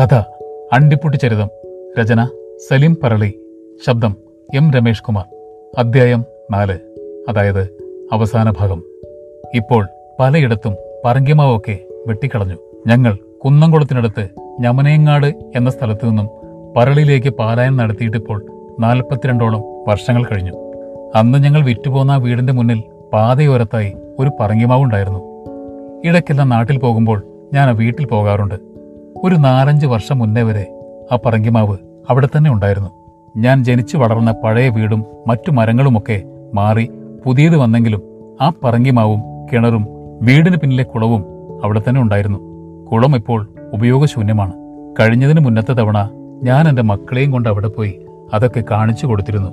കഥ അണ്ടിപ്പുട്ടിച്ചരിതം രചന സലീം പറളി. ശബ്ദം എം രമേഷ് കുമാർ. അദ്ധ്യായം നാല്. അതായത് അവസാന ഭാഗം. ഇപ്പോൾ പലയിടത്തും പറങ്കിമാവൊക്കെ വെട്ടിക്കളഞ്ഞു. ഞങ്ങൾ കുന്നംകുളത്തിനടുത്ത് ഞമനയങ്ങാട് എന്ന സ്ഥലത്തു നിന്നും പറളിയിലേക്ക് പാലായനം നടത്തിയിട്ടിപ്പോൾ നാൽപ്പത്തിരണ്ടോളം വർഷങ്ങൾ കഴിഞ്ഞു. അന്ന് ഞങ്ങൾ വിറ്റുപോന്ന വീടിന്റെ മുന്നിൽ പാതയോരത്തായി ഒരു പറങ്കിമാവുണ്ടായിരുന്നു. ഇടയ്ക്കെല്ലാം നാട്ടിൽ പോകുമ്പോൾ ഞാൻ ആ വീട്ടിൽ പോകാറുണ്ട്. ഒരു നാലഞ്ച് വർഷം മുന്നേ വരെ ആ പറങ്കിമാവ് അവിടെ തന്നെ ഉണ്ടായിരുന്നു. ഞാൻ ജനിച്ചു വളർന്ന പഴയ വീടും മറ്റു മരങ്ങളുമൊക്കെ മാറി പുതിയത് വന്നെങ്കിലും ആ പറങ്കിമാവും കിണറും വീടിന് പിന്നിലെ കുളവും അവിടെ തന്നെ ഉണ്ടായിരുന്നു. കുളം ഇപ്പോൾ ഉപയോഗശൂന്യമാണ്. കഴിഞ്ഞതിന് മുന്നത്തെ തവണ ഞാൻ എന്റെ മക്കളെയും കൊണ്ട് അവിടെ പോയി അതൊക്കെ കാണിച്ചു കൊടുത്തിരുന്നു.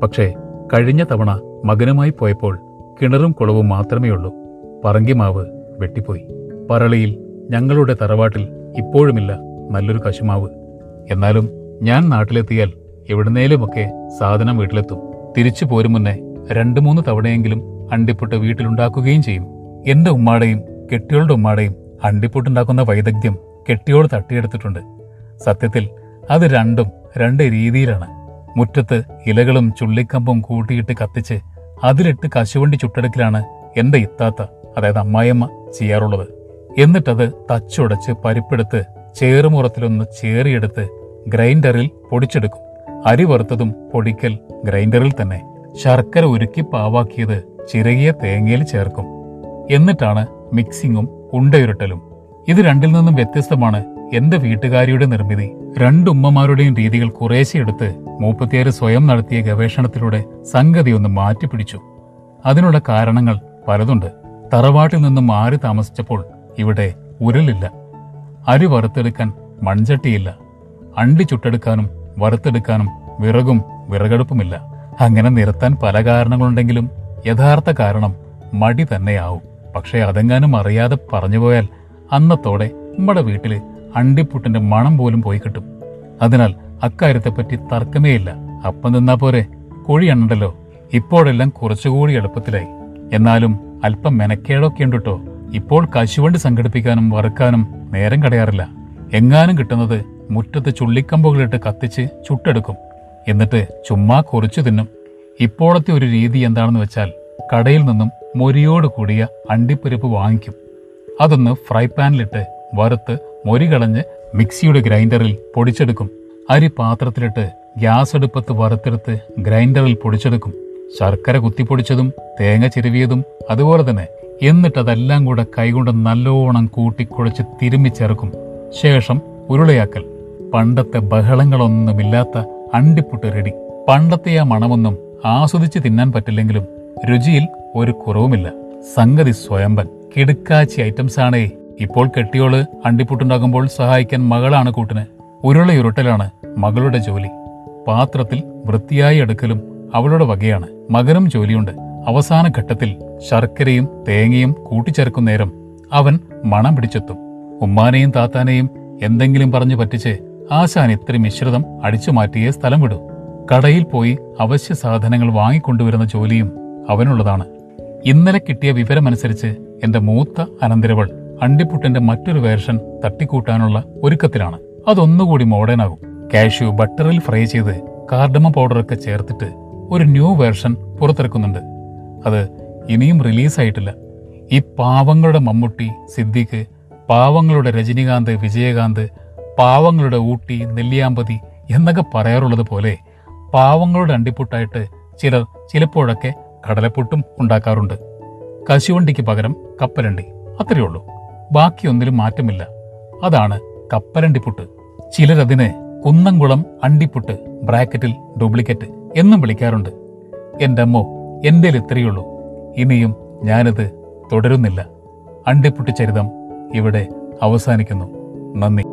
പക്ഷേ കഴിഞ്ഞ തവണ മകനുമായി പോയപ്പോൾ കിണറും കുളവും മാത്രമേ ഉള്ളൂ പറങ്കിമാവ് വെട്ടിപ്പോയി. പറളിയിൽ ഞങ്ങളുടെ തറവാട്ടിൽ ഇപ്പോഴുമില്ല നല്ലൊരു കശുമാവ്. എന്നാലും ഞാൻ നാട്ടിലെത്തിയാൽ എവിടുന്നേലുമൊക്കെ സാധനം വീട്ടിലെത്തും. തിരിച്ചു പോരും മുന്നേ രണ്ടു മൂന്ന് തവണയെങ്കിലും അണ്ടിപ്പൊട്ട് വീട്ടിലുണ്ടാക്കുകയും ചെയ്യും. എന്റെ ഉമ്മാടെയും കെട്ടിയോളുടെ ഉമ്മാടെയും അണ്ടിപ്പൊട്ടുണ്ടാക്കുന്ന വൈദഗ്ധ്യം കെട്ടിയോട് തട്ടിയെടുത്തിട്ടുണ്ട്. സത്യത്തിൽ അത് രണ്ടും രണ്ട് രീതിയിലാണ്. മുറ്റത്ത് ഇലകളും ചുള്ളിക്കമ്പും കൂട്ടിയിട്ട് കത്തിച്ച് അതിലിട്ട് കശുവണ്ടി ചുട്ടെടുക്കലാണ് എന്റെ ഇത്താത്ത അതായത് അമ്മായിയമ്മ ചെയ്യാറുള്ളത്. എന്നിട്ടത് തച്ചുടച്ച് പരിപ്പെടുത്ത് ചേറുമുറത്തിലൊന്ന് ചേറിയെടുത്ത് ഗ്രൈൻഡറിൽ പൊടിച്ചെടുക്കും. അരി വറുത്തതും പൊടിക്കൽ ഗ്രൈൻഡറിൽ തന്നെ. ശർക്കര ഉരുക്കി പാവാക്കിയത് ചിരകിയ തേങ്ങയിൽ ചേർക്കും. എന്നിട്ടാണ് മിക്സിങ്ങും ഉണ്ടയുരുട്ടലും. ഇത് രണ്ടിൽ നിന്നും വ്യത്യസ്തമാണ് എന്റെ വീട്ടുകാരിയുടെ നിർമ്മിതി. രണ്ടുമ്മമാരുടെയും രീതികൾ കുറേശ്ശെ എടുത്ത് മൂപ്പത്തിയാറ് സ്വയം നടത്തിയ ഗവേഷണത്തിലൂടെ സംഗതി ഒന്ന് മാറ്റിപ്പിടിച്ചു. അതിനുള്ള കാരണങ്ങൾ പലതുണ്ട്. തറവാട്ടിൽ നിന്നും മാറി താമസിച്ചപ്പോൾ ഇവിടെ ഉരലില്ല അരി വറുത്തെടുക്കാൻ മൺചട്ടിയില്ല. അണ്ടി ചുട്ടെടുക്കാനും വറുത്തെടുക്കാനും വിറകും വിറകടുപ്പുമില്ല. അങ്ങനെ നിരത്താൻ പല കാരണങ്ങളുണ്ടെങ്കിലും യഥാർത്ഥ കാരണം മടി തന്നെയാവും. പക്ഷേ അതെങ്ങാനും അറിയാതെ പറഞ്ഞുപോയാൽ അന്നത്തോടെ നമ്മുടെ വീട്ടിൽ അണ്ടിപ്പുട്ടിന്റെ മണം പോലും പോയി കിട്ടും. അതിനാൽ അക്കാര്യത്തെപ്പറ്റി തർക്കമേയില്ല. അപ്പം നിന്നാ പോരെ? കുഴി എണ്ണണ്ടല്ലോ. ഇപ്പോഴെല്ലാം കുറച്ചുകൂടി എളുപ്പത്തിലായി. എന്നാലും അല്പം മെനക്കേടൊക്കെ ഉണ്ട് ഇപ്പോൾ കശുവണ്ടി സംഘടിപ്പിക്കാനും വറുക്കാനും നേരം കടയാറില്ല. എങ്ങാനും കിട്ടുന്നത് മുറ്റത്ത് ചുള്ളിക്കമ്പുകളിട്ട് കത്തിച്ച് ചുട്ടെടുക്കും. എന്നിട്ട് ചുമ്മാ കുറച്ചു തിന്നും. ഇപ്പോഴത്തെ ഒരു രീതി എന്താണെന്ന് വെച്ചാൽ കടയിൽ നിന്നും മൊരിയോട് കൂടിയ അണ്ടിപ്പരിപ്പ് വാങ്ങിക്കും. അതൊന്ന് ഫ്രൈ പാനിലിട്ട് വറുത്ത് മൊരി കളഞ്ഞ് മിക്സിയുടെ ഗ്രൈൻഡറിൽ പൊടിച്ചെടുക്കും. അരി പാത്രത്തിലിട്ട് ഗ്യാസ് അടുപ്പത്ത് വറുത്തെടുത്ത് ഗ്രൈൻഡറിൽ പൊടിച്ചെടുക്കും. ശർക്കര കുത്തിപ്പൊടിച്ചതും തേങ്ങ ചിരുവിയതും അതുപോലെ തന്നെ എന്നിട്ടതെല്ലാം കൂടെ കൈകൊണ്ട് നല്ലോണം കൂട്ടിക്കുഴച്ച് തിരുമ്മി ചേർക്കും ശേഷം ഉരുളയാക്കൽ. പണ്ടത്തെ ബഹളങ്ങളൊന്നുമില്ലാത്ത അണ്ടിപ്പുട്ട് റെഡി. പണ്ടത്തെ ആ മണമൊന്നും ആസ്വദിച്ച് തിന്നാൻ പറ്റില്ലെങ്കിലും രുചിയിൽ ഒരു കുറവുമില്ല. സംഗതി സ്വയംബൻ കിടുക്കാച്ചി ഐറ്റംസ് ആണേ ഇപ്പോൾ കെട്ടിയോൾ അണ്ടിപ്പുട്ടുണ്ടാകുമ്പോൾ സഹായിക്കാൻ മകളാണ് കൂട്ടിന്. ഉരുളയുരുട്ടലാണ് മകളുടെ ജോലി. പാത്രത്തിൽ വൃത്തിയായി എടുക്കലും അവളുടെ വകയാണ്. മകനും ജോലിയുണ്ട്. അവസാന ഘട്ടത്തിൽ ശർക്കരയും തേങ്ങയും കൂട്ടിച്ചേർക്കും നേരം അവൻ മണം പിടിച്ചെത്തും. ഉമ്മാനെയും താത്താനെയും എന്തെങ്കിലും പറഞ്ഞു പറ്റിച്ച് ആശാൻ ഇത്തിരി മിശ്രിതം അടിച്ചു മാറ്റിയേ സ്ഥലം വിടൂ. കടയിൽ പോയി അവശ്യ സാധനങ്ങൾ വാങ്ങിക്കൊണ്ടുവരുന്ന ജോലിയും അവനുള്ളതാണ്. ഇന്നലെ കിട്ടിയ വിവരമനുസരിച്ച് എന്റെ മൂത്ത അനന്തരവൾ അണ്ടിപ്പുട്ടിന്റെ മറ്റൊരു വേർഷൻ തട്ടിക്കൂട്ടാനുള്ള ഒരുക്കത്തിലാണ്. അതൊന്നുകൂടി മോഡേൺ ആകും കാഷ്യൂ ബട്ടറിൽ ഫ്രൈ ചെയ്ത് കാർഡമ പൗഡറൊക്കെ ചേർത്തിട്ട് ഒരു ന്യൂ വേർഷൻ പുറത്തിറക്കുന്നുണ്ട്. അത് ഇനിയും റിലീസായിട്ടില്ല. ഈ പാവങ്ങളുടെ മമ്മൂട്ടി സിദ്ദിഖ് പാവങ്ങളുടെ രജനികാന്ത് വിജയകാന്ത് പാവങ്ങളുടെ ഊട്ടി നെല്ലിയാമ്പതി എന്നൊക്കെ പറയാറുള്ളത് പോലെ പാവങ്ങളുടെ അണ്ടിപ്പുട്ടായിട്ട് ചിലർ ചിലപ്പോഴൊക്കെ കടലപ്പുട്ടും ഉണ്ടാക്കാറുണ്ട്. കശുവണ്ടിക്ക് പകരം കപ്പലണ്ടി. അത്രയേ ഉള്ളൂ. ബാക്കിയൊന്നിലും മാറ്റമില്ല. അതാണ് കപ്പലണ്ടിപ്പുട്ട് ചിലരതിനെ കുന്നംകുളം അണ്ടിപ്പുട്ട് ബ്രാക്കറ്റിൽ ഡ്യൂപ്ലിക്കേറ്റ് എന്നും വിളിക്കാറുണ്ട്. എന്റെ അമ്മോ എന്റെ ഇത്രയുള്ളൂ ഇനിയും ഞാനത് തുടരുന്നില്ല. അണ്ടിപ്പുട്ടി ചരിതം ഇവിടെ അവസാനിക്കുന്നു. നന്ദി.